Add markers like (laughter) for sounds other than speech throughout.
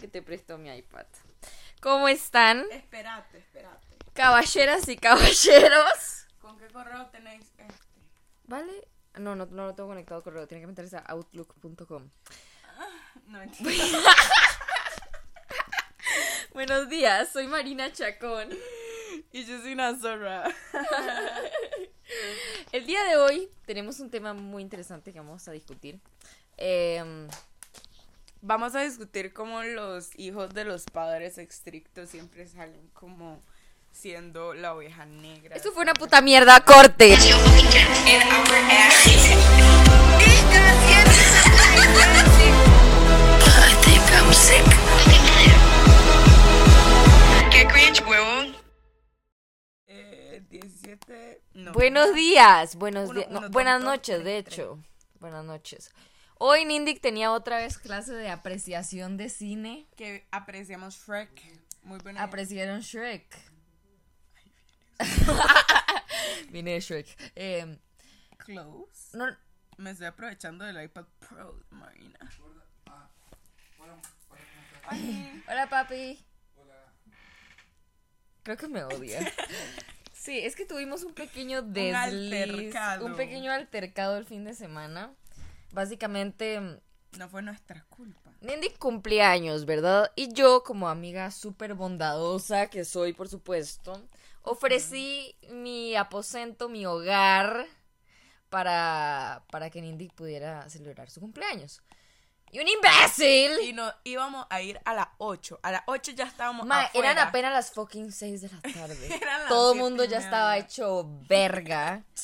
que te prestó mi iPad. ¿Cómo están? Espérate, espérate. Caballeras y caballeros. ¿Con qué correo tenéis este? ¿Vale? No, no, no lo tengo conectado al correo. Tiene que meterse a outlook.com. No (laughs) entiendo. Buenos días, soy Marina Chacón. y yo soy una zorra. El día de hoy tenemos un tema muy interesante que vamos a discutir. Em, Vamos a discutir cómo los hijos de los padres estrictos siempre salen como siendo la oveja negra. esto fue una puta mierda, corte. Qué cringe, huevón. Eh, 17. No. Buenos días, buenos días, no, buenas noches, de hecho. Buenas noches. Hoy Nindic tenía otra vez clase de apreciación de cine. Que apreciamos Shrek. Muy buena. Apreciaron Shrek. (laughs) Vine de Shrek. Eh, Close. no, Me estoy aprovechando del iPad Pro, Marina. Ay, hola papi. Creo que me odia. Sí, es que tuvimos un pequeño (laughs) desliz, altercado. un pequeño altercado el fin de semana. Básicamente, no fue nuestra culpa. Nindy cumpleaños, ¿verdad? Y yo, como amiga súper bondadosa que soy, por supuesto, ofrecí mi aposento, mi hogar, para, para que Nindy pudiera celebrar su cumpleaños. Y un imbécil. Y no íbamos a ir a las 8. A las 8 ya estábamos Ma, afuera. eran apenas las fucking 6 de la tarde. (laughs) Todo el mundo ya estaba hecho verga. (laughs)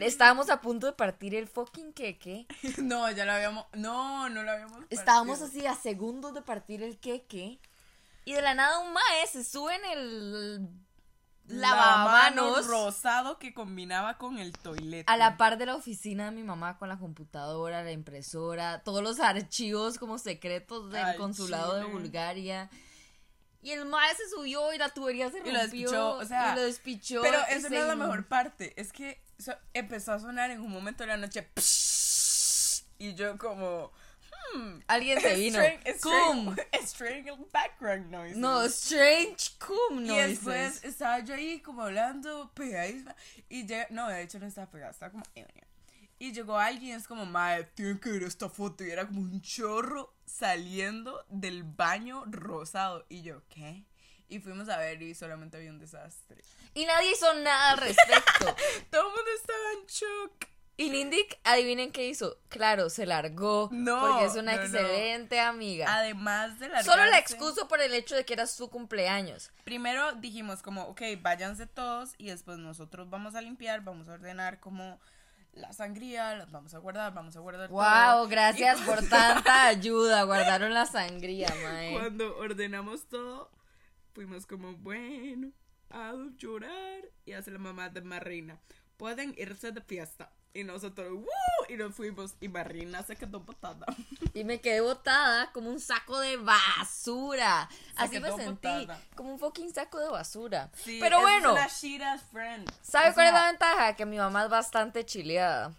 Estábamos a punto de partir el fucking queque. (laughs) No, ya lo habíamos. No, no lo habíamos. Estábamos partido. así a segundos de partir el queque. Y de la nada un mae se sube en el lavamanos rosado que combinaba con el toilete. a la par de la oficina de mi mamá con la computadora, la impresora, todos los archivos como secretos del consulado de. Bulgaria. Y el mae se subió y la tubería se Y rompió. lo despichó, o sea, y lo despichó. Pero y eso no es la mejor parte. Es que so- empezó a sonar en un momento de la noche. Y yo como. Hmm, Alguien se vino. strange- Cum. strange- (laughs) background noise. No, strange cum Y noises. después estaba yo ahí como hablando pegadísima. Y llega, no, de hecho no estaba pegada, estaba como. Y llegó alguien, es como, madre, tienen que ver esta foto. Y era como un chorro saliendo del baño rosado. Y yo, ¿qué? Y fuimos a ver y solamente había un desastre. Y nadie hizo nada al respecto. (laughs) Todo el mundo estaba en shock. y Lindic, adivinen qué hizo. Claro, se largó. No, Porque es una no, no. excelente amiga. Además de la. Solo la excuso por el hecho de que era su cumpleaños. Primero dijimos como, ok, váyanse todos y después nosotros vamos a limpiar, vamos a ordenar como la sangría, las vamos a guardar, vamos a guardar todo. Wow, gracias por tanta (laughs) ayuda. Guardaron la sangría, mae. Cuando ordenamos todo, fuimos como, bueno, a llorar y hace la mamá de Marina. Pueden irse de fiesta. Y nosotros, ¡woo! Y nos fuimos y Marina se quedó botada. Y me quedé botada como un saco de basura. Así me sentí. botada. Como un fucking saco de basura. Sí, Pero bueno. ¿sabe cuál es la ventaja? Que mi mamá es bastante chileada.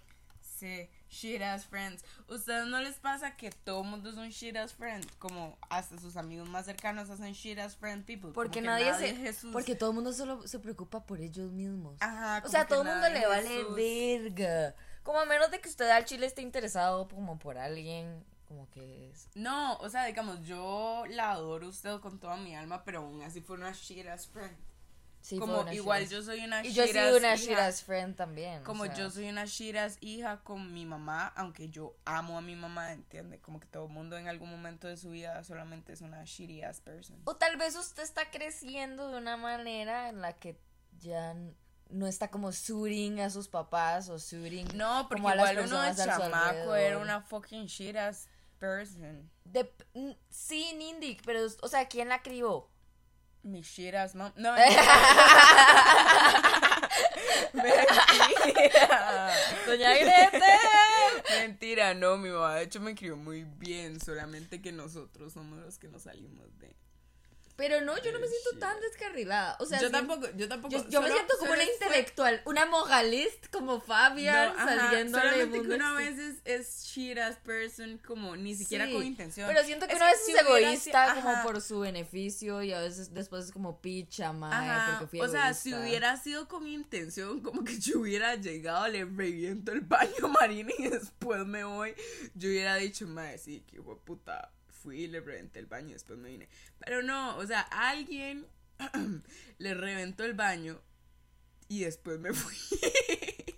Sí, shit ass friends. ¿Ustedes no les pasa que todo el mundo es un shit ass friend? Como hasta sus amigos más cercanos hacen shit ass friend people. Porque que nadie, se. es Jesús. Porque todo el mundo solo se preocupa por ellos mismos. Ajá, o sea, todo el mundo nadie le vale Jesús. verga. Como a menos de que usted al chile esté interesado como por alguien. Como que es. No, o sea, digamos, yo la adoro a usted con toda mi alma, pero aún así fue una shit ass friend. Sí, como igual yo soy una Y shit yo he sido ass una hija. shit ass friend también. o Como sea. yo soy una shit ass hija con mi mamá, aunque yo amo a mi mamá, ¿entiende? Como que todo el mundo en algún momento de su vida solamente es una shitty ass person. O tal vez usted está creciendo de una manera en la que ya no está como suiting a sus papás o suiting No, porque como a las igual uno de chamaco era una fucking shit ass person. De- sí, Nindic, pero, o sea, ¿quién la crió? Mi shit ass mom. No, mentira. (laughs) (laughs) Doña Grete. Mentira, no, mi mamá de hecho me crió muy bien, solamente que nosotros somos los que nos salimos de. Pero no, yo no me Pero siento tan descarrilada. O sea, yo tampoco, yo tampoco. Yo, yo me siento como una fue- intelectual, una mogalist como Fabian No, saliendo solamente mundo que una vez es, es shit ass person, como ni siquiera Sí, con intención. Pero siento que Es una vez es egoísta como por su beneficio y a veces después es como picha, Ajá, porque fui o sea, si hubiera sido con intención, como que yo hubiera llegado, le reviento el baño (laughs) a Marina y después me voy, yo hubiera dicho, madre, sí, de puta, fui y le reventé el baño y después me vine. Pero no, o sea, alguien (clears throat) le reventó el baño y después me fui. (laughs)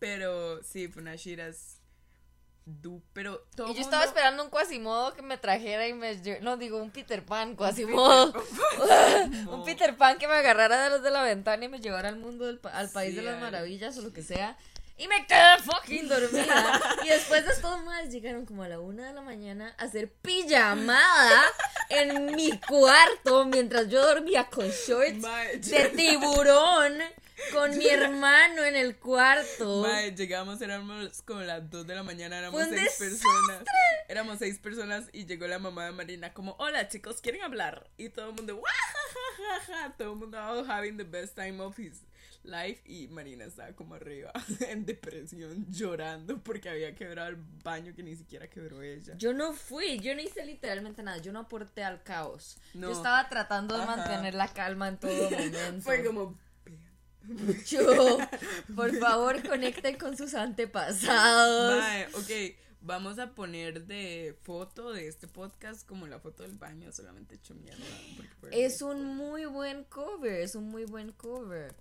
Pero sí, fue una shiras du, pero todo Y yo mundo- estaba esperando un Quasimodo que me trajera y me... No, digo, un Peter Pan, Quasimodo. (laughs) un Peter Pan que me agarrara de los de la ventana y me llevara al mundo, del pa- al país Sí, de las maravillas o lo que sea. Y me quedé fucking (laughs) dormida. y después de estos más llegaron como a la una de la mañana a hacer pijamada en mi cuarto mientras yo dormía con shorts de (laughs) tiburón con mi hermano en el cuarto. Mae, llegamos, éramos como las 2 de la mañana, éramos seis personas. Éramos seis personas y llegó la mamá de Marina como, hola chicos, ¿quieren hablar? Y todo el mundo, "Guajajaja", todo el mundo all having the best time of his life y Marina estaba como arriba (laughs) en depresión, llorando porque había quebrado el baño que ni siquiera quebró ella. Yo no fui, yo no hice literalmente nada, yo no aporté al caos. No. Yo estaba tratando de Ajá. mantener la calma en todo (laughs) momento. Fue como, Yo, por favor, conecten con sus antepasados. Mae, ok, vamos a poner de foto de este podcast como la foto del baño, solamente hecho mierda. Es un muy buen cover, es un muy buen cover.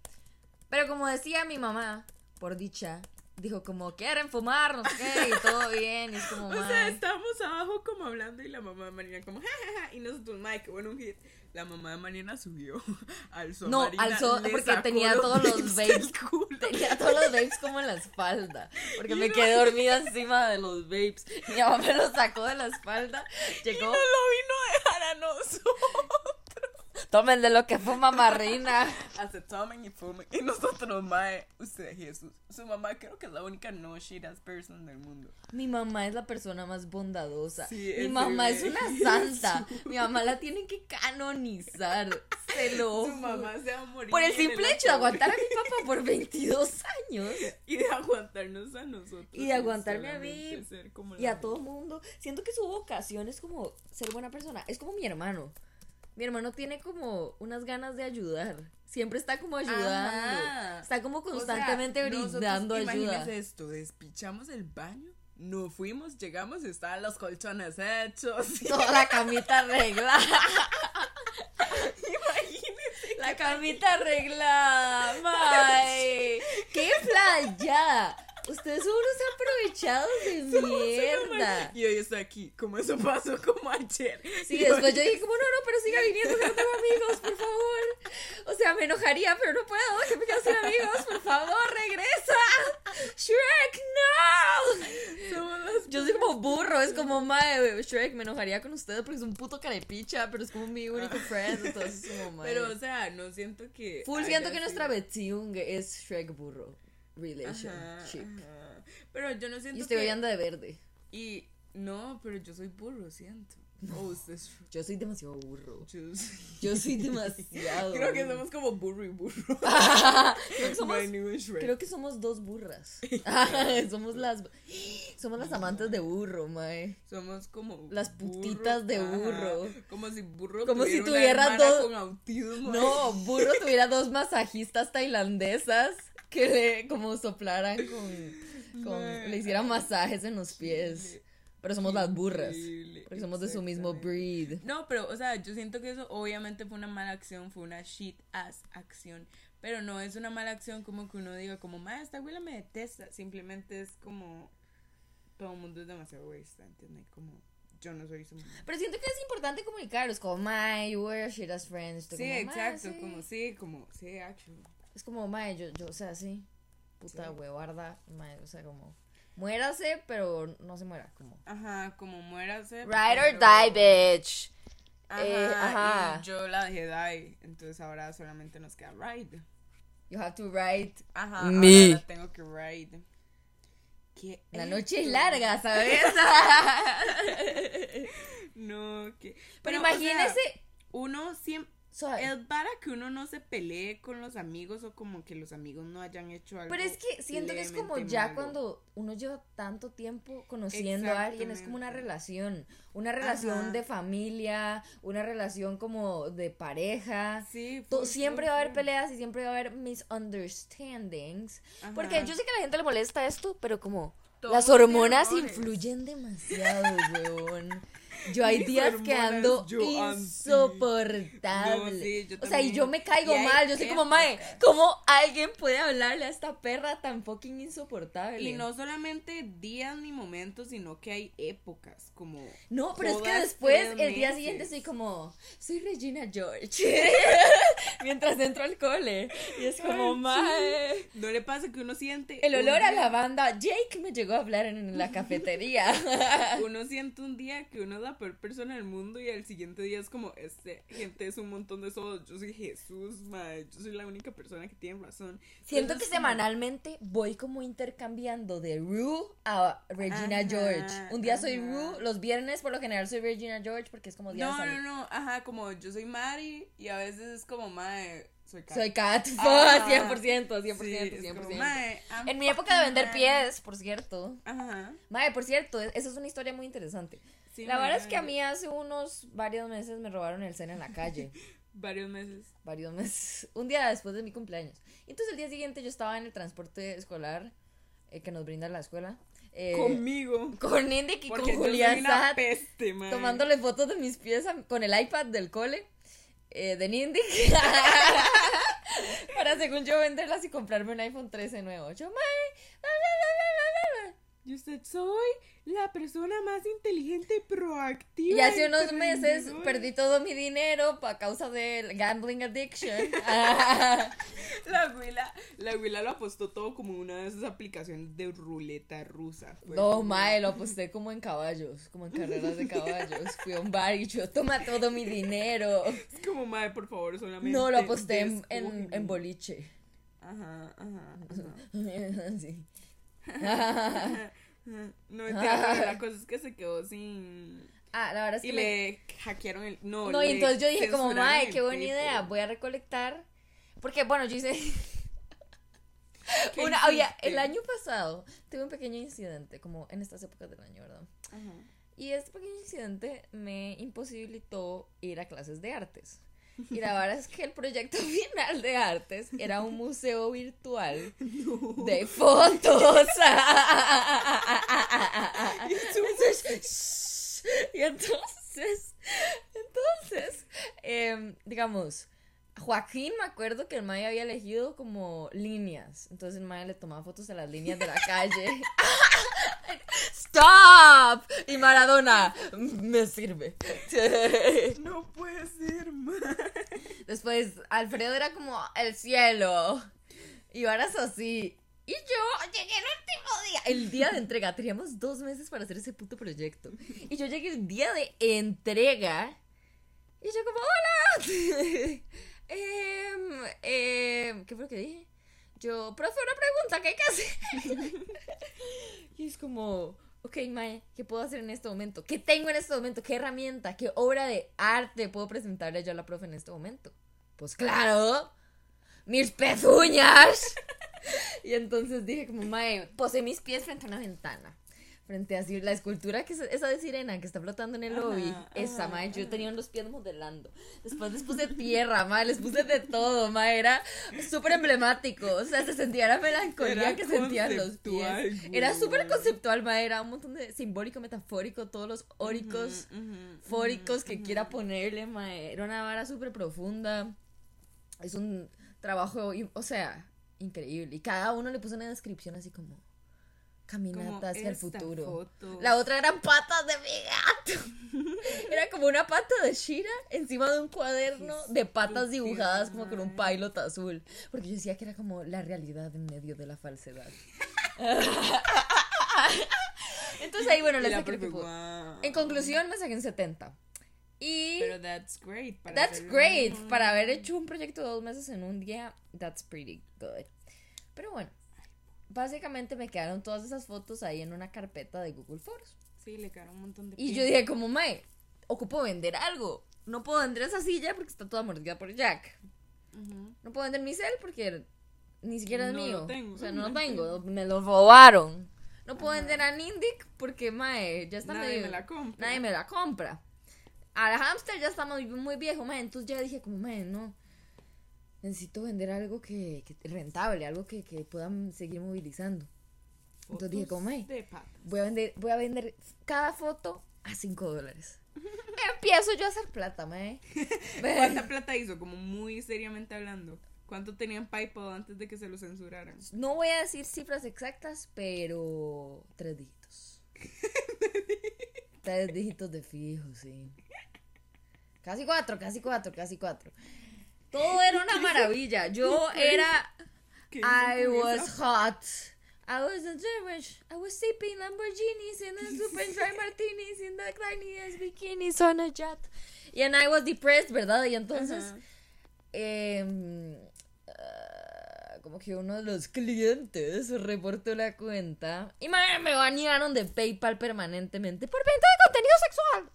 Pero como decía mi mamá, por dicha, dijo como, quieren fumar, no sé qué, y todo bien, y es como, (laughs) O sea, estábamos abajo como hablando y la mamá de Marina como jajaja y nosotros, Mike, qué bueno un hit. La mamá de Marina subió, (laughs) alzó No, Marina, alzó le porque sacó tenía los todos los culo. (laughs) Tenía todos los babes como en la espalda. Porque me quedé dormida encima de los babes. Mi mamá me los sacó de la espalda. Llegó. No lo vino a dejar a nosotros. Tomen de lo que fuma Marina. (laughs) Hace tomen y fumen. Y nosotros, mae, usted Jesús. Su mamá creo que es la única no shit ass person del mundo. Mi mamá es la persona más bondadosa. Sí, Mi mamá es una (laughs) santa. Mi mamá la tienen que canonizar. Se lo Su mamá se va a morir. Por el simple hecho de aguantar a mi papá por 22 años. (laughs) Y de aguantarnos a nosotros. Y de aguantarme a mí. Y a todo mundo. Siento que su vocación es como ser buena persona. Es como mi hermano. Mi hermano tiene como unas ganas de ayudar. Siempre está como ayudando. Ajá. Está como O sea, constantemente nosotros, brindando ayuda. esto, despichamos el baño, no fuimos, llegamos, estaban los colchones hechos. (laughs) Toda la camita arreglada. Imagínese. La camita arreglada. May. (laughs) ¡Qué playa! Ustedes son unos aprovechados de (laughs) mierda. Y hoy está aquí, como eso pasó como ayer. Sí, Y después hoy- yo dije como, no, no, pero siga viniendo, que no tengo amigos, por favor. O sea, me enojaría, pero no puedo, que me quedo sin amigos, por favor, regresa. Shrek, no. Somos Yo soy como burro, es como, mae, Shrek, me enojaría con ustedes porque es un puto carepicha, pero es como mi único friend, entonces es como, mae. Pero, o sea, no siento que. Full siento que nuestra sido- Betsiung es Shrek burro relationship. ajá. Pero yo no siento Y usted que. hoy anda de verde. Y no, pero yo soy burro, siento. O usted es. (laughs) Yo soy demasiado burro. Yo soy- Yo soy (laughs) demasiado. Creo que somos como burro y burro. (laughs) Creo que somos No. Creo que somos dos burras. somos las somos las amantes de burro, mae. Somos como Las burro, putitas de ajá, burro. Como si burro Como si tuviera una tuviera dos- con autismo. No, burro tuviera dos masajistas tailandesas (laughs) que le como soplaran con, con le hicieran masajes en los pies. Pero somos las burras. Porque somos de su mismo breed. No, pero, o sea, yo siento que eso obviamente fue una mala acción, fue una shit ass acción. Pero no es una mala acción como que uno diga, como, ma, esta abuela me detesta. Simplemente es como, todo el mundo es demasiado egoísta, ¿entiendes? Como, yo no soy su mamá. Pero siento que es importante comunicar. Es como, my, we're shit as friends. Tú Sí, como, "Ma, exacto, sí". como, sí, como, sí, actually. Es como, mae, yo, yo, o sea, sí. Puta Sí. huevarda. Mae, o sea, como, muérase, pero no se muera. Como, Ajá, como muérase. ride or die, bitch. Ajá, Eh, ajá. yo la dejé die, entonces ahora solamente nos queda ride. You have to ride. Ajá, Me. ahora la tengo que ride. ¿Qué La es noche es larga, ¿sabes? (laughs) No, que. Pero o sea, imagínese, uno siempre. Suave. Es para que uno no se pelee con los amigos o como que los amigos no hayan hecho algo. Pero es que siento que es como ya malo. cuando uno lleva tanto tiempo conociendo a alguien, es como una relación, una relación Ajá. de familia, una relación como de pareja. Sí, full, siempre full, va a haber peleas y siempre va a haber misunderstandings. Porque Ajá. yo sé que a la gente le molesta esto, pero como Todo las hormonas influyen demasiado, weón. (laughs) Yo hay (laughs) días que ando anti. insoportable. No, sí, yo o sea, y yo me caigo Y mal. Yo soy como, mae. ¿cómo alguien puede hablarle a esta perra tan fucking insoportable? Y no solamente días ni momentos, sino que hay épocas, como... No, pero es que después, el día siguiente, soy como, soy Regina George. (laughs) (laughs) Mientras entro al cole. Y es como, Ay, mae. ¿No le pasa que uno siente... El olor a día- lavanda. Jake me llegó a hablar en la cafetería. Uno siente un día que uno es la peor persona del mundo y al siguiente día es como, este, gente es un montón de solos, yo soy Jesús, mae, yo soy la única persona que tiene razón. Siento que Entonces, como- semanalmente voy como intercambiando de Rue a Regina Ajá, George. Un día soy ajá. Rue, los viernes por lo general soy Regina George porque es como día de No, salir. no, no, ajá, como yo soy Mari y a veces es como, mae, soy Kat. Soy Kat, Ajá. 100%, 100%, Sí, es 100%. como, "Mae, I'm En mi época de vender Mari". pies, por cierto. Ajá. Mae, por cierto, e- esa es una historia muy interesante. Sí, la verdad es que a mí hace unos varios meses me robaron el cena en la calle. (laughs) Varios meses. varios meses. Un día después de mi cumpleaños. Y entonces el día siguiente yo estaba en el transporte escolar eh, que nos brinda la escuela. eh, Conmigo. con Indy y con Julián peste, tomándole fotos de mis pies a- con el iPad del cole eh, de Nindy. (laughs) (laughs) Para según yo venderlas y comprarme un iPhone 13 nuevo. Yo, "Mae, la, la, la, la, la, la". Y usted soy la persona más inteligente y proactiva. Y hace unos meses perdí todo mi dinero a causa del gambling addiction. (laughs) (laughs) La huila, la huila lo apostó todo como una de esas aplicaciones de ruleta rusa. Fue No, como- mae, lo aposté como en caballos, como en carreras de caballos. Fui a un bar y yo, toma todo mi dinero. (laughs) Es como, mae, por favor, solamente. No, lo aposté en, en boliche. Ajá, ajá, ajá. Sí. (laughs) No, pero la cosa es que se quedó sin. Ah, la verdad es que Y le hackearon el. No, No, y entonces yo dije como, el qué buena tipo". idea, voy a recolectar. Porque, bueno, yo hice... (laughs) ¿Qué Una, oye, el año pasado tuve un pequeño incidente, como en estas épocas del año, ¿verdad? Ajá. Y este pequeño incidente me imposibilitó ir a clases de artes. (laughs) Y la verdad es que el proyecto (laughs) final de artes era un museo virtual (laughs) de fotos. y entonces, entonces, em, digamos, Joaquín me acuerdo que el Maya había elegido como líneas. Entonces el Maya le tomaba fotos a las líneas de la calle. ¡Stop! Y Maradona, me sirve. (laughs) No puede ser, mae. Después Alfredo era como el cielo. Y varas así. Y yo llegué el último día. El día de entrega. Teníamos dos meses para hacer ese puto proyecto. Y yo llegué el día de entrega. Y yo como, hola. (laughs) Em, em, ¿Qué fue lo que dije? Yo, profe, una pregunta, ¿qué hay que hacer? (laughs) y es como, ok, Mae, ¿qué puedo hacer en este momento? ¿Qué tengo en este momento? ¿Qué herramienta? ¿Qué obra de arte puedo presentarle yo a la profe en este momento? Pues claro, mis pezuñas. (laughs) y entonces dije como, Mae, posé mis pies frente a una ventana. Frente a la escultura que es esa de sirena que está flotando en el Ajá, lobby. Esa, ajá, yo tenía los pies modelando. Después les puse tierra, mae, les puse de todo, mae. Era súper emblemático. O sea, se sentía la melancolía Era que sentían los pies. Era súper conceptual, mae. Era un montón de simbólico, metafórico, todos los óricos, fóricos que quiera ponerle, mae. Era una vara súper profunda. Es un trabajo, o sea, increíble. Y cada uno le puso una descripción así como Como caminata hacia el futuro. foto. La otra eran patas de mi gato. (laughs) Era como una pata de Shira encima de un cuaderno Qué de patas dibujadas como con un pilot azul. Porque yo decía que era como la realidad en medio de la falsedad. (laughs) Entonces ahí, bueno, la saqué lo que. En conclusión, me saqué un 70. Y Pero that's great. para that's great. un- Para haber hecho un proyecto de dos meses en un día, that's pretty good. Pero bueno, básicamente me quedaron todas esas fotos ahí en una carpeta de Google Fotos. Sí, le quedaron un montón de Y yo dije como, mae, ocupo vender algo. no puedo vender esa silla porque está toda mordida por Jack. No puedo vender mi cel porque ni siquiera es No lo mío. tengo. O sea, no lo (laughs) tengo, me lo robaron. No puedo vender a Nindic porque, mae, ya está Nadie medio- me la compra. Nadie me la compra. Al hamster ya está muy, muy viejo, mae. Entonces ya dije, como, mae, no. Necesito vender algo que, que rentable, algo que, que puedan seguir movilizando. Entonces dije, De patas. voy a vender, voy a vender cada foto a 5 dólares. (laughs) Empiezo yo a hacer plata, mae. (laughs) ¿Cuánta plata hizo? Como muy seriamente hablando. ¿Cuánto tenían PayPal antes de que se lo censuraran? No voy a decir cifras exactas, pero tres dígitos. (laughs) tres dígitos de fijo, sí. Casi cuatro, casi cuatro, casi cuatro. Todo (laughs) era una maravilla. Yo (laughs) era ¿Qué hizo I was hot. I was a Jewish. I was sipping Lamborghinis and the (laughs) super dry martinis in the tiniest bikinis on a jet. And I was depressed, ¿verdad? Y entonces, em, ah, como que uno de los clientes reportó la cuenta y me, me banearon de PayPal permanentemente por venta de contenido sexual.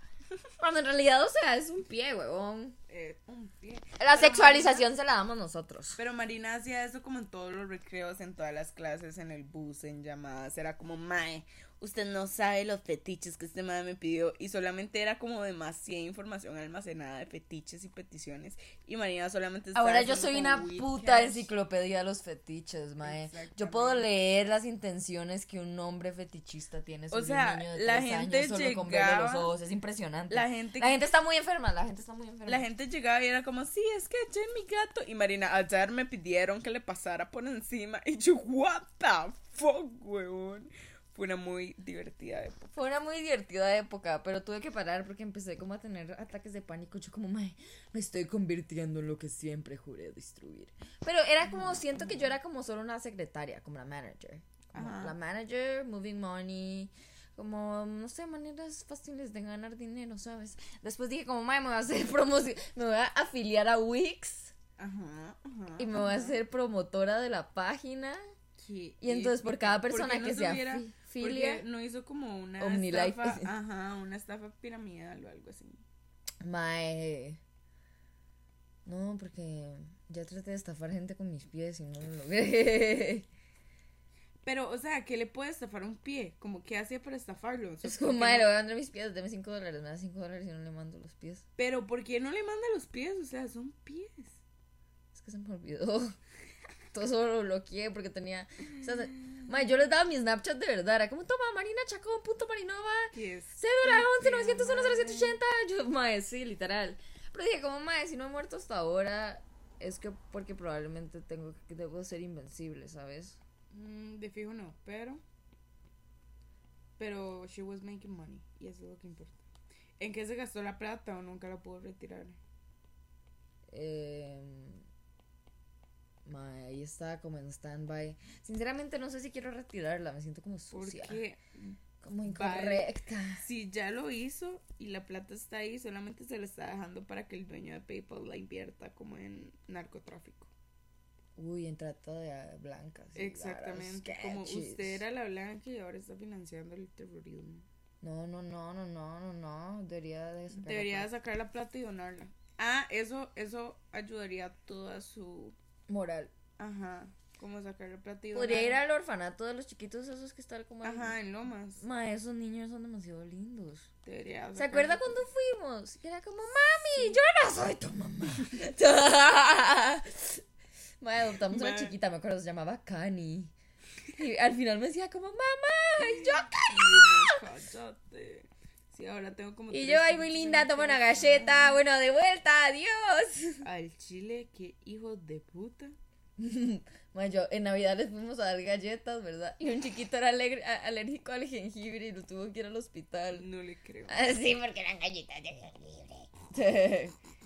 Cuando en realidad, o sea, es un pie, huevón. Eh, un pie. La Pero sexualización se la damos nosotros. Pero Marina hacía eso como en todos los recreos, en todas las clases, en el bus, en llamadas. Era como, Mae, usted no sabe los fetiches que este Mae me pidió. Y solamente era como demasiada información almacenada de fetiches y peticiones. Y Marina solamente estaba Ahora yo soy una puta cash. enciclopedia de los fetiches, mae. Yo puedo leer las intenciones que un hombre fetichista tiene sobre sea, un niño de la tres gente años solo con verle los llegaba- ojos. Es impresionante. La gente, La gente está muy enferma, la gente está muy enferma. la gente llegaba y era como, sí, es que eché mi gato. Y Marina, ayer me pidieron que le pasara por encima. Y yo, what the fuck, weón. Fue una muy divertida época. Fue una muy divertida época, pero tuve que parar porque empecé como a tener ataques de pánico. Yo como, me estoy convirtiendo en lo que siempre juré destruir. Pero era como, siento que yo era como solo una secretaria, como la manager. Como la manager, moving money, como, no sé, maneras fáciles de ganar dinero, ¿sabes? Después dije como, mae, me voy a hacer (laughs) promoción, me voy a afiliar a Wix Ajá, ajá. y me voy a hacer promotora de la página. Sí, Y entonces por cada ¿por qué persona no que se afilia- no hizo como una estafa, (laughs) ajá, una estafa piramidal o algo así. Mae. No, porque ya traté de estafar gente con mis pies y no lo logré. (laughs) Pero, o sea, ¿qué le puede estafar un pie? Como, ¿qué hacía para estafarlo? O sea, Es ¿por como, le no- voy a vender mis pies, deme 5 dólares, me da 5 dólares y no le mando los pies. Pero, ¿por qué no le manda los pies? O sea, son pies. Es que se me olvidó. (laughs) Todo solo lo bloqueé porque tenía. O sea, se- mae, yo les daba mi Snapchat de verdad. Era como, toma, Marina Chacón, punto Marinova. Cédula 11 901 0780. Yo, mae, sí, literal. Pero dije, como, mae, si no he muerto hasta ahora, es que porque probablemente tengo que debo ser invencible, ¿sabes? Mm, de fijo no, pero... Pero she was making money. Y eso es lo que importa. ¿En qué se gastó la plata o nunca la pudo retirar? Eh, ahí está como en stand-by. Sinceramente no sé si quiero retirarla, me siento como sucia. Porque Como incorrecta. si ya lo hizo y la plata está ahí, solamente se la está dejando para que el dueño de PayPal la invierta como en narcotráfico. Uy, en trata de blancas. Exactamente. Como usted era la blanca y ahora está financiando el terrorismo. No, no, no, no, no, no, no. Debería de sacar la Debería plata. sacar la plata y donarla. Ah, eso, eso ayudaría a toda su. Moral. Ajá. Como sacar la plata y Podría ir donarla. al orfanato de los chiquitos esos que están como ahí. Ajá, en Lomas. Ma, esos niños son demasiado lindos. Debería ¿Se acuerda la- cuando fuimos? Era como, mami, yo no soy tu mamá. (laughs) Adoptamos una chiquita, me acuerdo, se llamaba Cani. Y al final me decía como, mamá, y yo, uno, cállate. Sí, ahora tengo como. y yo, ay, muy linda, toma una galleta, bueno, de vuelta, adiós. Al chile, qué hijo de puta. (laughs) Ma, yo, en Navidad les fuimos a dar galletas, ¿verdad? Y un chiquito era alegre- a- alérgico al jengibre y lo tuvo que ir al hospital. No le creo. Ah, sí, porque eran galletas de jengibre. (laughs)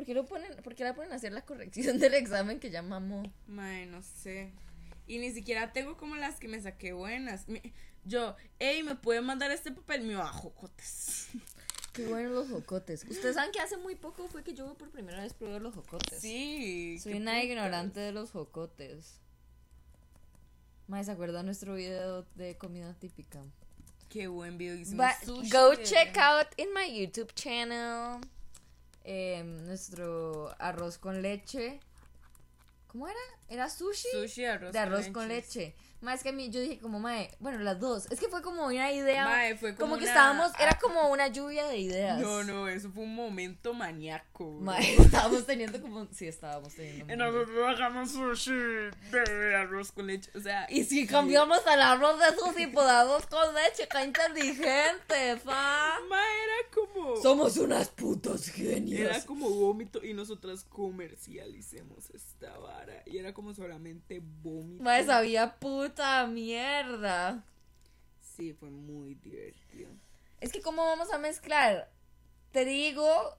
¿Por qué, lo ponen, ¿Por qué la ponen a hacer la corrección del examen que ya mamó? Mae, no sé. Y ni siquiera tengo como las que me saqué buenas. Yo, hey, ¿me puede mandar este papel? Me bajo, jotes. (laughs) Qué buenos los jocotes. Ustedes saben que hace muy poco fue que yo por primera vez probé los jocotes. Sí. Soy una putas. ignorante de los jocotes. Mae, ¿se acuerda nuestro video de comida típica? Qué buen video. hicimos Va- go check out in my YouTube channel eh, nuestro arroz con leche. ¿Cómo era? ¿Era sushi? Sushi arroz de arroz con leche. Más que a mí, yo dije como, mae, bueno, las dos. Es que fue como una idea. Mae, fue como que una- estábamos, era como una lluvia de ideas. No, no, eso fue un momento maníaco. Mae, (laughs) estábamos teniendo como, sí, estábamos teniendo. Y nosotros hagamos sushi de arroz con leche. O sea, Y si cambiamos el arroz de sushi por arroz con leche, qué inteligente, fa. Mae, era como. Somos unas putos genios. Era como vómito y nosotras comercialicemos esta vara. Y era como solamente vómito. Mae, sabía puta mierda. Sí, fue muy divertido. Es que, ¿cómo vamos a mezclar trigo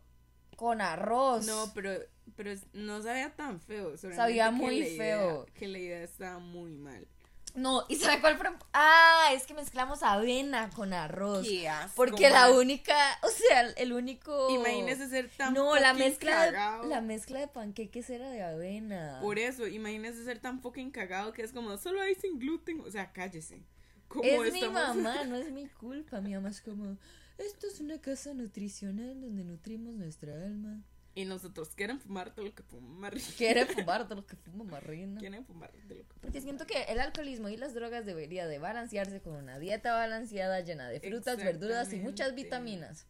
con arroz? No, pero, pero no sabía tan feo. Sabía que muy la idea- feo. que la idea estaba muy mal. No, ¿y sabe cuál fue? Ah, es que mezclamos avena con arroz. Qué asco, Porque la única, o sea, el único. Imagínese ser tan No, la mezcla, de, cagado. la mezcla de panqueques era de avena. Por eso, imagínese ser tan fucking cagado que es como, solo hay sin gluten. O sea, cállese. ¿Cómo es mi mamá, (laughs) no es mi culpa. Mi mamá es como, esto es una casa nutricional donde nutrimos nuestra alma. Y nosotros quieren fumar todo lo que fumar. Quiere fumar de lo que fuma marrina. (laughs) Quieren fumar de lo que Porque siento que el alcoholismo y las drogas debería de balancearse con una dieta balanceada llena de frutas, verduras y muchas vitaminas.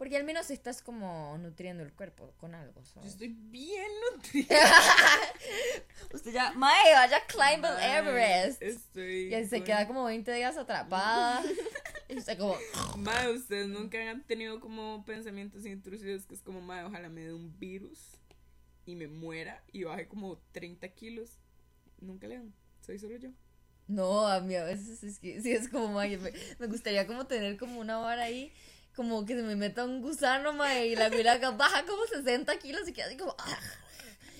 Porque al menos estás como nutriendo el cuerpo con algo. Yo ¿sabes? estoy bien nutrida. (laughs) Usted ya, mae, vaya climb el Everest. Estoy. Y se con- queda como 20 días atrapada. (laughs) y usted como, Mae, ustedes nunca han tenido como pensamientos intrusivos que es como, mae, ojalá me dé un virus y me muera y baje como 30 kilos. Nunca le dan. Soy solo yo. no, a mí a veces es que sí es como, mae, me, me gustaría como tener como una vara ahí. Como que se me meta un gusano, mae, y la mira baja como 60 kilos y queda así como, "Ah".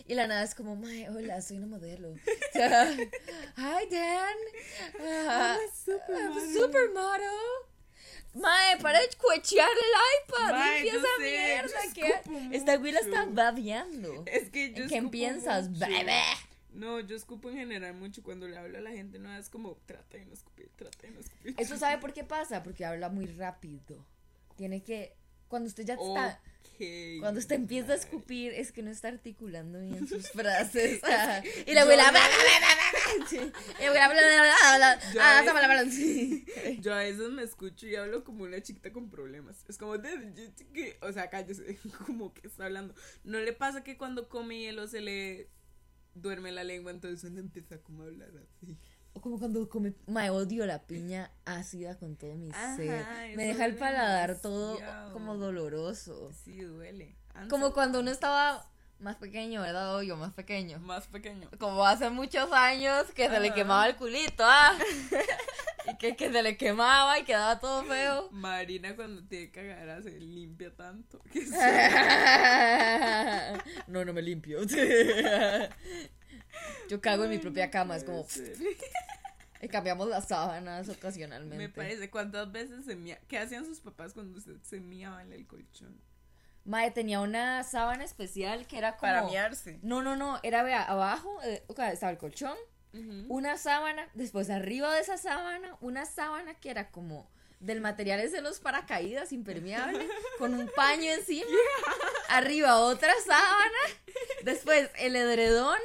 Y la nada es como, mae, hola, soy una modelo. O sea, Hi, Dan. Ah, I'm a supermodel. I'm a supermodel. Mae, para de cuechear el iPad. Mae, esa sé, mierda. que Esta güila está mucho. babeando. Es que yo ¿En quién escupo piensas, mucho. bebé? No, yo escupo en general mucho cuando le hablo a la gente, no es como trata de no escupir, trata de no escupir. Eso sabe por qué pasa, porque habla muy rápido. Tiene que cuando usted ya está Ok, cuando usted empieza a mae. escupir es que no está articulando bien sus (laughs) frases. Ah, y la abuela Yo ah, a veces me escucho y hablo como una chiquita con problemas. Es como, de, o sea, cállese, (laughs) como que está hablando. ¿No le pasa que cuando come hielo se le duerme la lengua, entonces uno empieza como a hablar así? O como cuando come, me odio la piña ácida con todo mi Ajá, ser. Me deja el paladar todo como doloroso. Sí, duele. Como cuando uno estaba más pequeño, ¿verdad? Obvio, más pequeño. Más pequeño. Como hace muchos años que se le quemaba el culito, ¿ah? (laughs) y que, que se le quemaba y quedaba todo feo. Marina cuando tiene cagara se limpia tanto. que (laughs) se- no, no me limpio. (laughs) Yo cago en mi propia cama, es como. Y cambiamos las sábanas ocasionalmente. Me parece, ¿cuántas veces se mía? ¿Qué hacían sus papás cuando usted se miaba en el colchón? Mae, tenía una sábana especial que era como. Para miarse. No, no, no. Era vea, abajo eh, estaba el colchón, una sábana, después arriba de esa sábana, una sábana que era como del material ese de los paracaídas impermeable, (laughs) con un paño encima, arriba otra sábana, después el edredón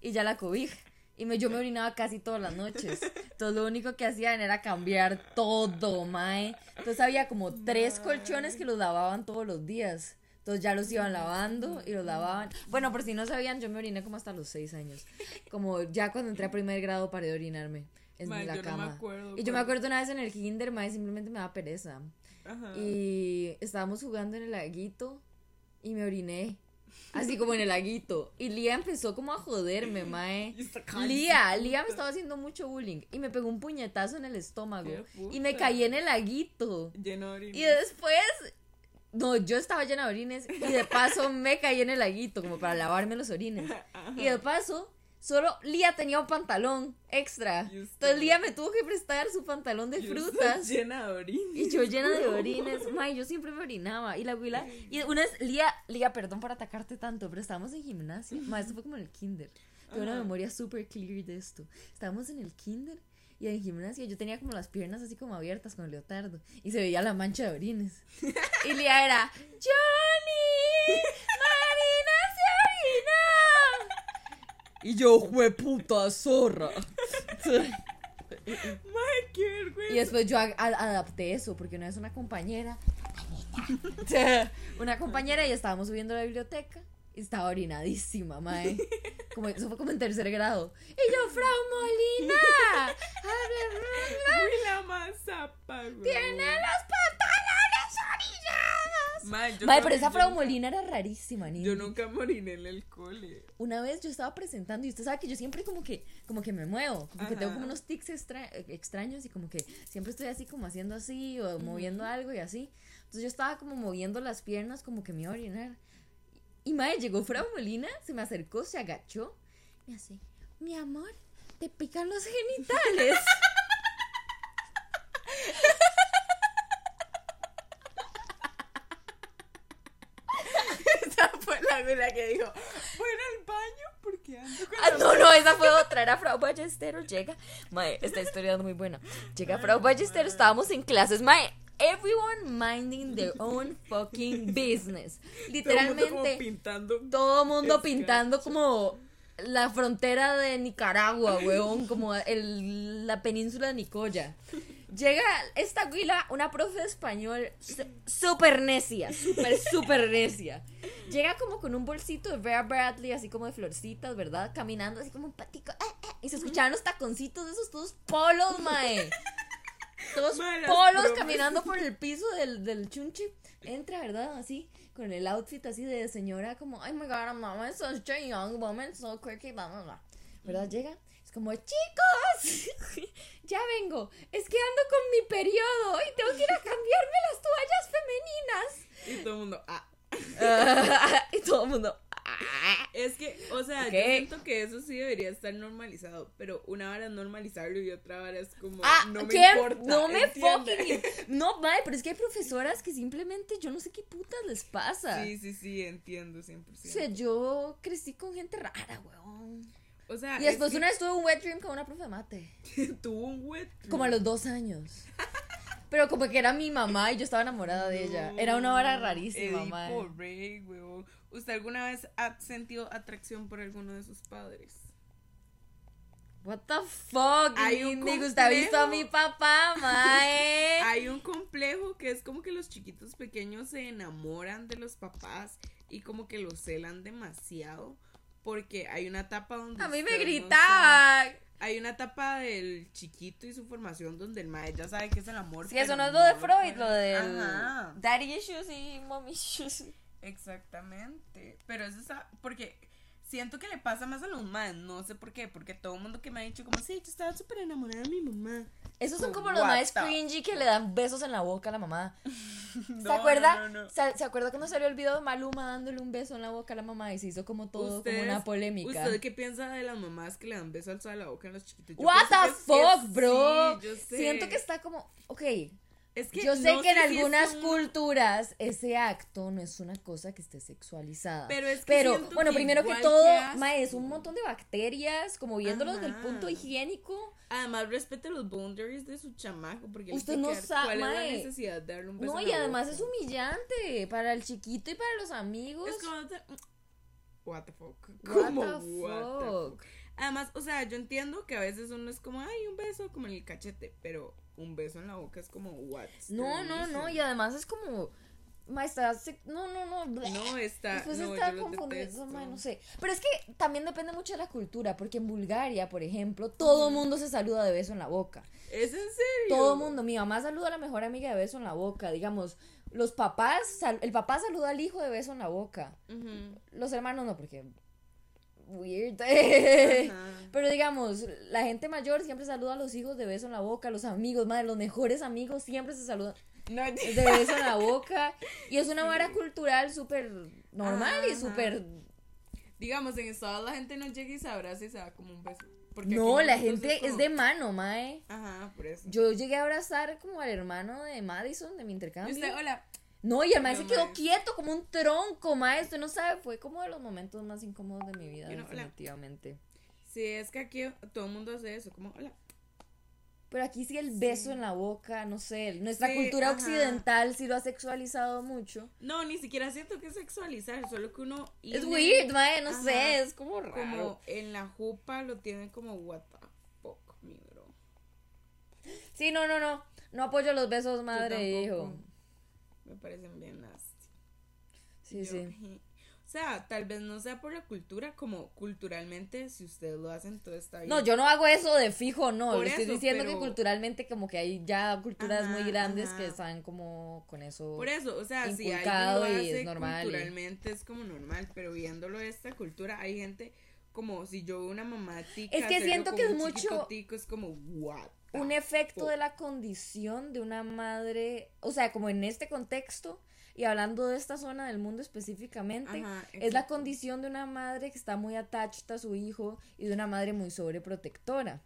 y ya la cobija. Y me, yo me orinaba casi todas las noches. Entonces lo único que hacían era cambiar todo, mae. Entonces había como tres colchones que los lavaban todos los días. Entonces ya los iban lavando y los lavaban. Bueno, por si no sabían, yo me oriné como hasta los seis años. Como ya cuando entré a primer grado paré de orinarme en la yo no me cama. acuerdo y yo me cuando- acuerdo una vez en el kinder, mae, simplemente me daba pereza. Ajá. Y estábamos jugando en el laguito y me oriné. Así como en el laguito. Y Lía empezó como a joderme, mae. (laughs) Lía. Lía me estaba haciendo mucho bullying. Y me pegó un puñetazo en el estómago. Y me caí en el laguito. Lleno de orina. Y después. No, yo estaba llena de orines. Y de paso me caí en el laguito, como para lavarme los orines. (laughs) Y de paso, solo Lía tenía un pantalón extra. Entonces Lía me tuvo que prestar su pantalón de frutas. Llena de orina. Y yo llena de orines. May, yo siempre me orinaba. Y la abuela. Y una vez, Lía, Lía, perdón por atacarte tanto, pero estábamos en gimnasio. May, esto fue como en el kinder. Tengo una memoria súper clear de esto. Estábamos en el kinder Y en gimnasia yo tenía como las piernas así como abiertas con el leotardo. Y se veía la mancha de orines. (laughs) Y Lía era, ¡Johnny! ¡Marina se orina! Y yo, fue puta zorra. (laughs) Mae, qué vergüenza. Y después yo a- a- adapté eso, porque una vez una compañera, una compañera y estábamos subiendo a la biblioteca y estaba orinadísima, mae. Como, eso fue como en tercer grado. Y yo, Frau Molina, Uy, la mazapa, güey. tiene los pantalones Mae, creo pero esa Frau Molina era rarísima, niña. Yo nunca moriné en el cole. Una vez yo estaba presentando y usted sabe que yo siempre como que como que me muevo, como que tengo Ajá. como unos tics extra- extraños y como que siempre estoy así como haciendo así o moviendo algo y así. Entonces yo estaba como moviendo las piernas como que me iba a orinar. Y mae, llegó Frau Molina, se me acercó, se agachó, me hace, mi amor, te pican los genitales. (laughs) Esa fue la güey que dijo, voy a ir al baño porque ando con Ah, no, no, esa fue otra. Era Frau Ballesteros. Llega. Mae, esta historia es muy buena. Llega Frau Ballesteros. Estábamos en clases. Mae, everyone minding their own fucking business. Todo el mundo Literalmente, pintando. todo mundo pintando como la frontera de Nicaragua, weón. Como el- la península de Nicoya. Llega esta güila, una profe de español súper necia, súper, súper necia. Llega como con un bolsito de Vera Bradley, así como de florcitas, ¿verdad? Caminando así como un patico. eh, eh, y se escuchaban los taconcitos de esos todos polos, mae. Todos polos bromas. caminando por el piso del, del chunchi. Entra, ¿verdad? Así, con el outfit así de señora, como, ay my god, is such a young woman, so quirky, bla, bla, bla. ¿Verdad? Llega, es como, chicos, (laughs) ya vengo, es que ando con mi periodo y tengo que ir a cambiarme las toallas femeninas. Y todo el mundo, ah. (laughs) y todo el mundo, "Ah". Es que, o sea, yo siento que eso sí debería estar normalizado, pero una vara es normalizarlo y otra vara es como, Ah, no me importa. No me fucking. (laughs) No, mae, pero es que hay profesoras que simplemente yo no sé qué putas les pasa. Sí, sí, sí, entiendo 100%. O sea, yo crecí con gente rara, weón. O sea, Y después es que una vez tuve un wet dream con una profe de mate. (laughs) tuvo un wet. Como a los dos años. Pero como que era mi mamá y yo estaba enamorada de ella. Era una hora rarísima, huevón. ¿Usted alguna vez ha sentido atracción por alguno de sus padres? What the fuck, Hay un? ¿Usted ha visto a mi papá, mae? (laughs) Hay un complejo que es como que los chiquitos pequeños se enamoran de los papás y como que los celan demasiado porque hay una etapa donde A mí me no gritaban. sabe- hay una etapa del chiquito y su formación donde el maestro ya sabe que es el amor. Sí, eso no es lo de Freud, lo Ajá. daddy issues y mommy issues. Exactamente. Pero eso está. Porque siento que le pasa más a los más. No sé por qué. Porque todo el mundo que me ha dicho, como, sí, yo estaba súper enamorada de mi mamá. Esos son Como, como los más cringy que le dan besos en la boca a la mamá. (laughs) ¿Se acuerda? no, no, no. ¿Se, se acuerda cuando salió el video de Maluma dándole un beso en la boca a la mamá y se hizo como todo como una polémica? ¿Usted qué piensa de las mamás que le dan beso al a la boca a los chiquitos? Yo What the fuck, bro? sí, yo sé. Siento que está como, ok, Es que yo sé no que en sé si es algunas un- culturas ese acto no es una cosa que esté sexualizada. Pero es que Pero, bueno, que primero que todo, que ma, es un montón de bacterias, como viéndolos del Ajá. punto higiénico. Además, respete los boundaries de su chamaco. Porque Usted no sabe, ¿Cuál es mae. la necesidad de darle un beso No, y además boca? es humillante para el chiquito y para los amigos. Es como. te- What the fuck. What Como, the what the fuck. Además, o sea, yo entiendo que a veces uno es como, ay, un beso como en el cachete, pero un beso en la boca es como, what? No, no, no, y además es como, maestra, no, no, no. No, está, Después no, está confundido, no sé. Pero es que también depende mucho de la cultura, porque en Bulgaria, por ejemplo, todo el mundo se saluda de beso en la boca. ¿Es en serio? Todo el mundo, mi mamá saluda a la mejor amiga de beso en la boca, digamos, los papás, el papá saluda al hijo de beso en la boca. Los hermanos no, porque weird. (laughs) Pero digamos, la gente mayor siempre saluda a los hijos de beso en la boca, los amigos, madre, los mejores amigos siempre se saludan No, de beso en la boca. Y es una vara cultural súper normal y súper... Digamos, en Estados la gente no llega y se abraza y se da como un beso. Porque No, la gente es de mano, mae. Ajá, por eso. Yo llegué a abrazar como al hermano de Madison de mi Y intercambio. usted, hola. No, y el mae se quedó quieto como un tronco, mae. Usted no sabe, fue como de los momentos más incómodos de mi vida, hola. definitivamente. Sí, es que aquí todo el mundo hace eso, como, hola. Pero aquí sí el beso en la boca, no sé, nuestra Sí, cultura ajá. occidental sí lo ha sexualizado mucho. No, ni siquiera siento que es sexualizar, solo que uno. Es weird, mae, no Ajá. sé, es como raro. Como en la jupa lo tiene como what the fuck, mi bro. Sí, no, no, no. No apoyo los besos madre e hijo. Me parecen bien nasty. Sí, Yo, sí. O sea, tal vez no sea por la cultura, como culturalmente, si ustedes lo hacen, todo está bien. No, yo no hago eso de fijo, no. Por estoy eso, diciendo que culturalmente como que hay ya culturas Ajá, muy grandes ajá. que están como con eso. Por eso, o sea, si alguien y es normal y- culturalmente es como normal, pero viéndolo de esta cultura, hay gente como si yo veo una mamá tica Es que siento que es mucho tico, es como what un efecto fuck. de la condición de una madre, o sea, como en este contexto y hablando de esta zona del mundo específicamente, Ajá, es la condición de una madre que está muy attached a su hijo y de una madre muy sobreprotectora.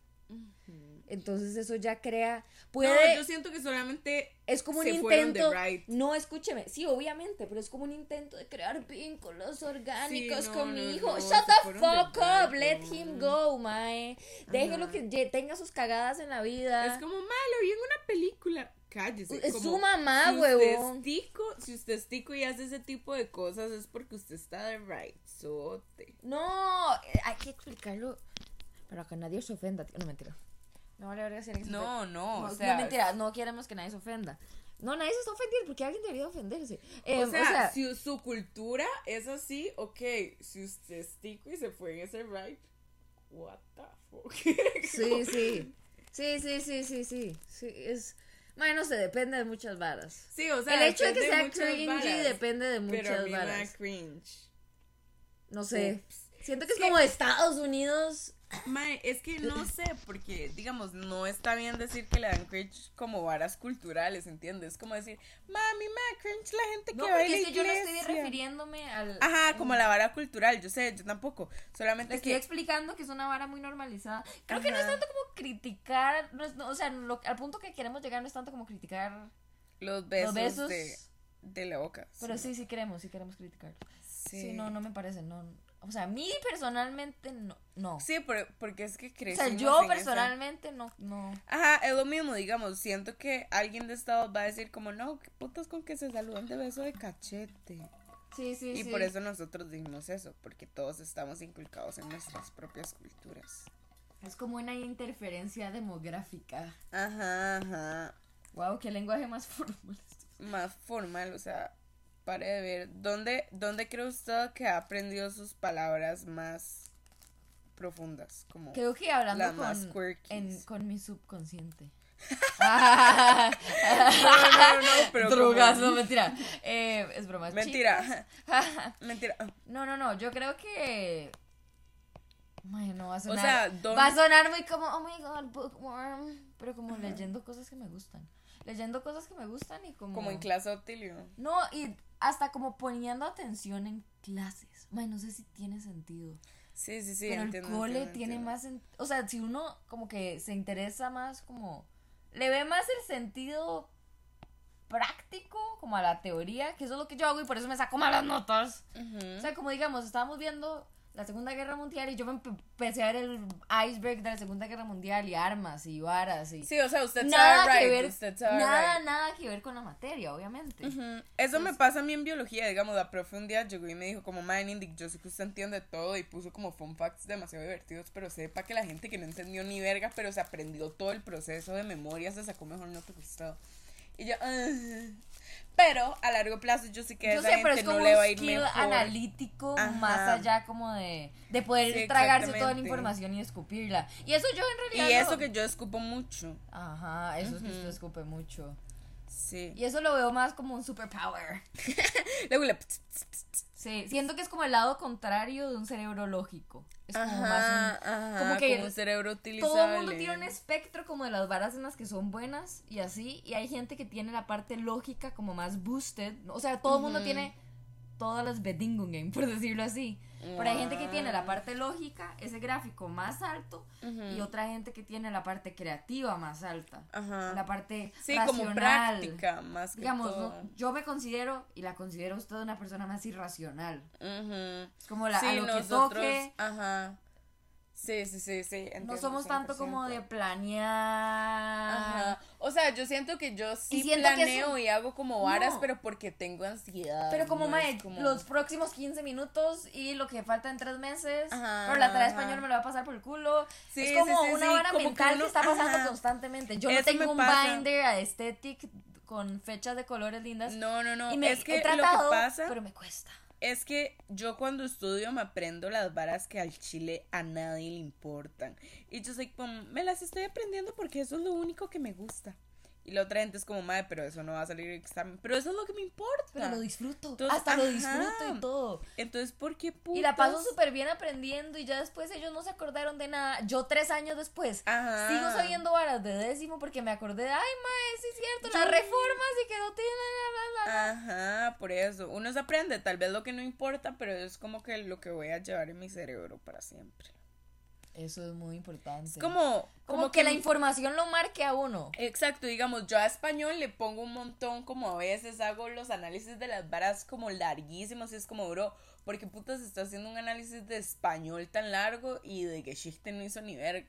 Entonces eso ya crea, puede, No, yo siento que solamente es como un se intento, right. no, escúcheme, sí, obviamente, pero es como un intento de crear vínculos orgánicos Sí, no, con mi hijo. Shut the fuck up, right, let him go, mae. Déjelo que tenga sus cagadas en la vida. es como malo y en una película. Cállese. Es como, su mamá, si usted huevón. es tico, si usted es tico y hace ese tipo de cosas es porque usted está de right. Sote. No, eh, hay que explicarlo para que nadie se ofenda. tío. No, mentira. No vale verga si alguien se No, ofende. no, no, o sea, no, mentira, no queremos que nadie se ofenda. No, nadie se está ofendiendo porque alguien debería ofenderse. Eh, o, sea, si su cultura es así, ok. Si usted es tico y se fue en ese right, what the fuck. (laughs) sí, sí. Sí, sí, sí, sí, sí. Sí, es. Bueno, no sé, depende de muchas varas. Sí, o sea, El hecho de que sea muchas cringy varas, depende de Pero a muchas mí me da varas. cringe. No sé. Ups. Siento que es como Estados Unidos. Mae, es que no sé, porque, digamos, no está bien decir que le dan cringe como varas culturales, ¿entiendes? Como decir, mami, me da cringe la gente No, que va a porque la es que yo no estoy iglesia". refiriéndome al. Ajá, como la vara cultural, yo sé, yo tampoco. Solamente Le estoy que. explicando que es una vara muy normalizada. Creo que no es tanto como criticar, no es- no, o sea, lo- al punto que queremos llegar no es tanto como criticar Los besos, los besos, De, de la boca. pero sí, sí queremos, sí queremos criticar. Sí, Sí, no, no me parece, no. O sea, a mí personalmente no. no. Sí, por- porque es que o crecimos sea, yo esa- personalmente no, no. Ajá, es lo mismo, digamos, siento que alguien de Estados va a decir como, no, qué putas con que se saludan de beso de cachete. Sí, sí, Y sí. por eso nosotros dijimos eso, porque todos estamos inculcados en nuestras propias culturas. Es como una interferencia demográfica. Ajá, ajá. Wow, qué lenguaje más formal. Más formal, o sea, pare de ver. ¿Dónde, dónde cree usted que ha aprendido sus palabras más profundas? Como Creo que hablando más con, en- con mi subconsciente. (laughs) No, no, no, pero como- Drogas, no, mentira. Eh, es broma. Mentira. (laughs) Mentira. No, no, no, yo creo que... Bueno, va a sonar... sea, ¿dónde- Va a sonar muy como, oh my god, bookworm. Pero como leyendo cosas que me gustan. Leyendo cosas que me gustan y como... Como en clase Otilio. No, y hasta como poniendo atención en clases. Bueno, no sé si tiene sentido. Sí, sí, sí. pero entiendo, el cole entiendo, tiene entiendo. más... sen- O sea, si uno como que se interesa más como... Le ve más el sentido práctico como a la teoría, que eso es lo que yo hago y por eso me saco malas notas. O sea, como digamos, estábamos viendo la Segunda Guerra Mundial y yo me empe- empecé a ver el iceberg de la Segunda Guerra Mundial y armas y varas y... Sí, o sea, usted nada sabe que right, ver, usted sabe nada, right. nada que ver con la materia, obviamente. Ujú. Eso me pasa a mí en biología, digamos, la profe un día llegó y me dijo como, man, Indy, yo sé que usted entiende todo y puso como fun facts demasiado divertidos, pero sepa que la gente que no entendió ni verga, pero se aprendió todo el proceso de memoria, se sacó mejor nota que usted. Y yo, "Ah". Pero a largo plazo yo sé que Yo esa sé, gente pero es no como le va un a ir skill mejor. analítico Ajá. más allá como de, de poder Sí, tragarse toda la información y escupirla. Y eso yo en Y realidad... eso lo- que yo escupo mucho. Ajá, eso es que usted escupe mucho. Sí. Y eso lo veo más como un superpower. Luego (laughs) le... Sí, siento que es como el lado contrario de un cerebro lógico. Es como más un... ajá, como que un cerebro utilizable. Todo el mundo tiene un espectro como de las varas en las que son buenas y así, y hay gente que tiene la parte lógica como más boosted. O sea, todo el mundo tiene todas las Bedingungen, por decirlo así. Pero hay gente que tiene la parte lógica, ese gráfico más alto, y otra gente que tiene la parte creativa más alta. Ajá. La parte Sí, racional. como práctica, más que Digamos, todo. ¿no? yo me considero, y la considero usted una persona más irracional. Ujú. Es como la, sí, a lo que toque, Sí, sí, sí, sí. No somos tanto como de 100%. planear. Ajá. O sea, yo siento que yo sí planeo y hago como varas, No. pero porque tengo ansiedad. Pero como, no mae, como- los próximos 15 minutos y lo que falta en tres meses. Ajá, pero la tarea ajá. español me lo va a pasar por el culo. Sí, es como sí, una vara como mental que, uno- está pasando constantemente. Yo no Eso tengo un pasa. binder aesthetic con fechas de colores lindas. No, no, no. y me es que he tratado, lo que pasa pero me cuesta. Es que yo cuando estudio me aprendo las varas que al chile a nadie le importan. Y yo soy como, me las estoy aprendiendo porque eso es lo único que me gusta. Y la otra gente es como, madre, pero eso no va a salir en examen. Pero eso es lo que me importa. Pero lo disfruto. Entonces, hasta lo ajá. disfruto y todo. Entonces, ¿por qué putas? Y la paso súper bien aprendiendo y ya después ellos no se acordaron de nada. Yo tres años después Ajá. sigo sabiendo varas de décimo porque me acordé de, ay, mae, sí es cierto, Yo- las reformas y que no tiene bla, bla, bla". Ajá, por eso. Uno se aprende, tal vez lo que no importa, pero es como que lo que voy a llevar en mi cerebro para siempre. Eso es muy importante. Es como, como, que, la información lo marque a uno. Exacto, digamos, yo a español le pongo un montón, como a veces hago los análisis de las varas como larguísimos, y es como, bro, porque putas está haciendo un análisis de español tan largo y de que Schichte no hizo ni verga.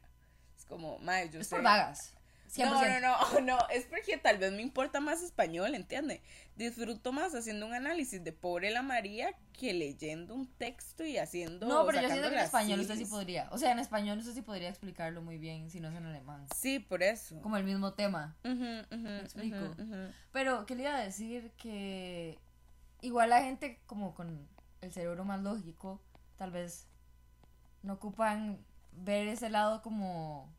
Es como, madre, yo Es sé. por vagas. 100%. No, no, no, (laughs) no, es porque tal vez me importa más español, ¿entiende? Disfruto más haciendo un análisis de pobre la María que leyendo un texto y haciendo. No, pero yo siento que en español usted sí podría. O sea, en español usted sí podría explicarlo muy bien si no es en alemán. Sí, por eso. Como el mismo tema. ¿Me explico? Pero, ¿qué le iba a decir? Que igual la gente como con el cerebro más lógico, tal vez no ocupan ver ese lado como...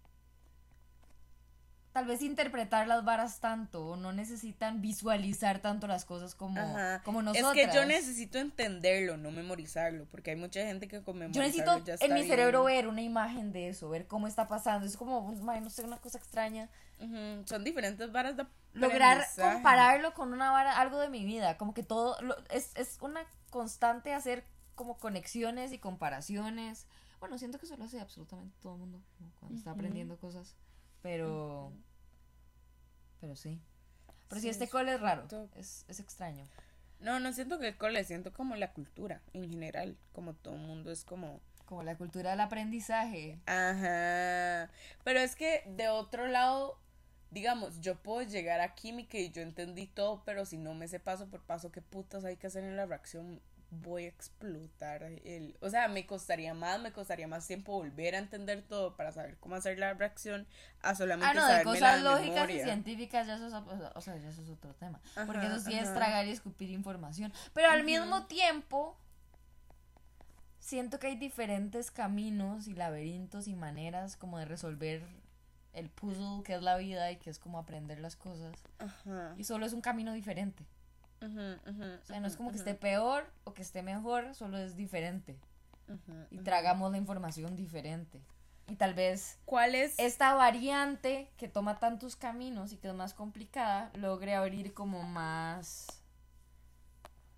Tal vez interpretar las varas tanto, o no necesitan visualizar tanto las cosas como, Ajá. como Es nosotros. que yo necesito entenderlo, no memorizarlo, porque hay mucha gente que con Yo necesito ya está en mi bien. cerebro ver una imagen de eso, ver cómo está pasando. Es como, mae, no sé, una cosa extraña. Son diferentes varas de lograr compararlo con una vara, algo de mi vida, como que todo lo- es, es una constante hacer como conexiones y comparaciones. Bueno, siento que eso lo hace absolutamente todo el mundo ¿no? cuando está aprendiendo cosas, pero pero sí. Pero sí, Sí, este es cole es raro, es, es extraño. No, no siento que el cole, siento como la cultura en general, como todo el mundo es como... Como la cultura del aprendizaje. Ajá. Pero es que de otro lado, digamos, yo puedo llegar a química y yo entendí todo, pero si no me sé paso por paso qué putas hay que hacer en la reacción, voy a explotar el, o sea, me costaría más, me costaría más tiempo volver a entender todo para saber cómo hacer la reacción a solamente Ah, no, de cosas la lógicas y científicas, ya eso es, o sea, ya eso es otro tema. Porque eso sí es tragar y escupir información. Pero al mismo tiempo, siento que hay diferentes caminos y laberintos y maneras como de resolver el puzzle que es la vida y que es como aprender las cosas. Ajá. Y solo es un camino diferente. O sea, no es como que esté peor o que esté mejor, solo es diferente. Y tragamos la información diferente. Y tal vez ¿Cuál es? esta variante que toma tantos caminos y que es más complicada logre abrir como más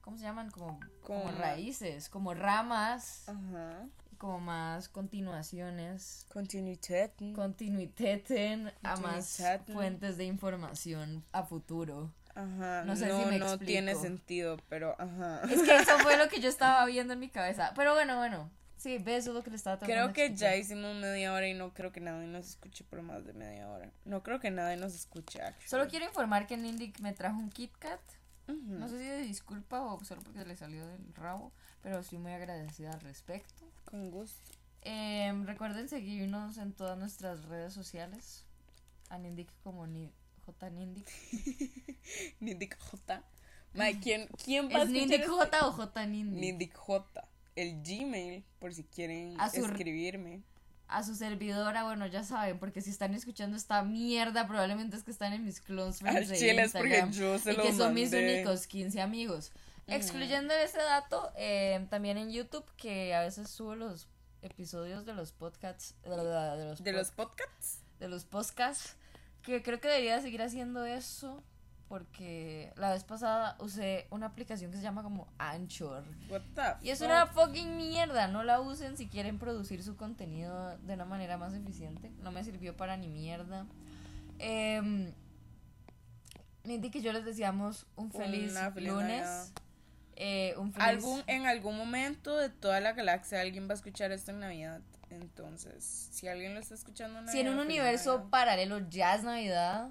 ¿cómo se llaman? como, como Como- raíces, como ramas Ajá. como más continuaciones, Continuidad. continuiteten a más Continuiteten. fuentes de información a futuro. Ajá. No sé si no, me no tiene explico. sentido, pero ajá. Es que eso fue lo que yo (laughs) estaba viendo en mi cabeza. Pero bueno, bueno. Sí, ves, eso es lo que le estaba tratando Creo que ya hicimos media hora y no creo que nadie nos escuche por más de media hora. No creo que nadie nos escuche. actually. Solo quiero informar que Nindic me trajo un Kit Kat. No sé si de disculpa o solo porque le salió del rabo, pero estoy muy agradecida al respecto. Con gusto. Em, recuerden seguirnos en todas nuestras redes sociales. A Nindic como ni J Nindic. (laughs) Nindic J. Mae, ¿quién, ¿quién va a ¿Es escuchar Nindic este? J o J Nindic? Nindic J. El Gmail, por si quieren A su- escribirme. A su servidora, bueno, ya saben, porque si están escuchando esta mierda, probablemente es que están en mis close Al friends de chile es porque Instagram. yo se y lo que son mis únicos 15 amigos. Excluyendo ese dato, eh, también en YouTube, que a veces subo los episodios de los podcasts, de los, De pod- los podcasts. de los podcasts, que creo que debería seguir haciendo eso, porque la vez pasada usé una aplicación que se llama como Anchor. What the Y es fuck? una fucking mierda, no la usen si quieren producir su contenido de una manera más eficiente. No me sirvió para ni mierda. Eh, que yo les deseamos un feliz lunes. Navidad. Eh, un feliz... Algún, en algún momento de toda la galaxia alguien va a escuchar esto en Navidad. Entonces, si alguien lo está escuchando en Navidad. Si en un universo Navidad. paralelo ya es Navidad,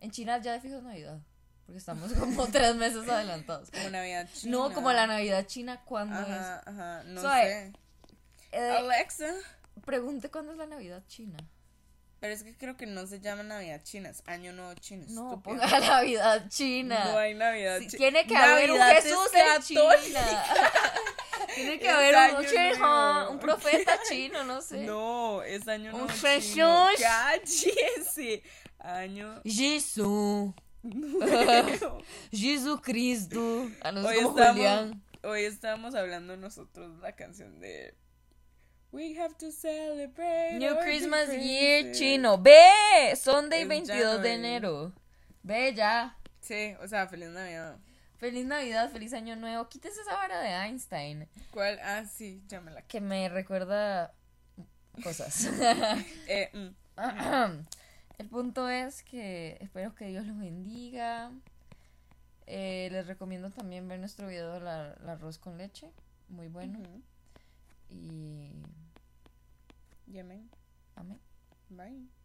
en China ya de fijo es Navidad. Porque estamos (laughs) como tres meses adelantados. Como Navidad china. No, como la Navidad china, ¿cuándo Ajá, ajá, no Suave. sé. es? Eh, Alexa. pregunte cuándo es la Navidad china. Pero es que creo que no se llama Navidad china, es Año Nuevo chino. No, estúpida. ponga Navidad china. No hay Navidad Sí, china. tiene que haber un Jesús es en China. (laughs) tiene que Es haber un China, nuevo. un profeta chino, no sé. No, es Año Un Nuevo Jesús. chino. Cállese. Año Jesús. (laughs) Jesucristo. Ah, no sé hoy, como estamos, Julián. hoy estábamos hablando nosotros la canción de We have to celebrate New our Christmas Year chino. Ve, Sunday Es 22 de enero. Ve ya. Sí, o sea, feliz Navidad. Feliz Navidad, feliz Año Nuevo. Quítese esa vara de Einstein ¿Cuál? Ah, sí, llámela. que me recuerda cosas. (laughs) (laughs) Eh, mm. (clears throat) El punto es que espero que Dios los bendiga. Eh, les recomiendo también ver nuestro video del arroz con leche. Muy bueno. Y Y amén. amén. Bye.